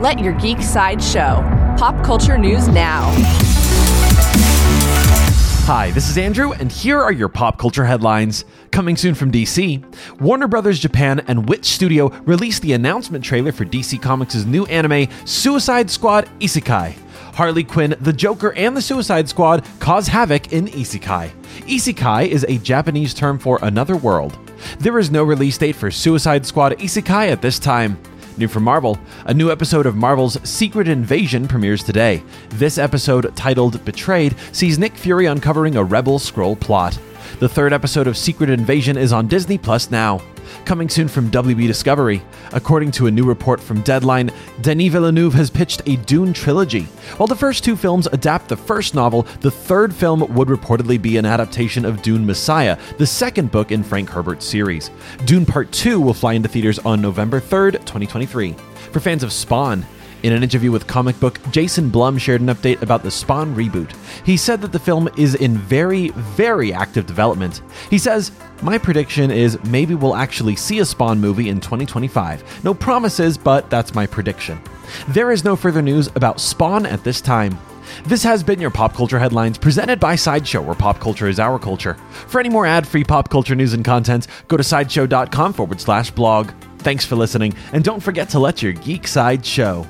Let your geek side show. Pop culture news now. Hi, this is Andrew, and here are your pop culture headlines. Coming soon from DC, Warner Brothers Japan and Wit Studio released the announcement trailer for DC Comics' new anime, Suicide Squad Isekai. Harley Quinn, the Joker, and the Suicide Squad cause havoc in Isekai. Isekai is a Japanese term for another world. There is no release date for Suicide Squad Isekai at this time. New from Marvel, a new episode of Marvel's Secret Invasion premieres today. This episode, titled Betrayed, sees Nick Fury uncovering a Rebel Skrull plot. The third episode of Secret Invasion is on Disney Plus now. Coming soon from WB Discovery. According to a new report from Deadline, Denis Villeneuve has pitched a Dune trilogy. While the first two films adapt the first novel, the third film would reportedly be an adaptation of Dune Messiah, the second book in Frank Herbert's series. Dune Part 2 will fly into theaters on November 3rd, 2023. For fans of Spawn, in an interview with Comic Book, Jason Blum shared an update about the Spawn reboot. He said that the film is in very, very active development. He says, My prediction is maybe we'll actually see a Spawn movie in 2025. No promises, but that's my prediction. There is no further news about Spawn at this time. This has been your Pop Culture Headlines presented by Sideshow, where pop culture is our culture. For any more ad free pop culture news and content, go to sideshow.com forward slash blog. Thanks for listening, and don't forget to let your geek side show.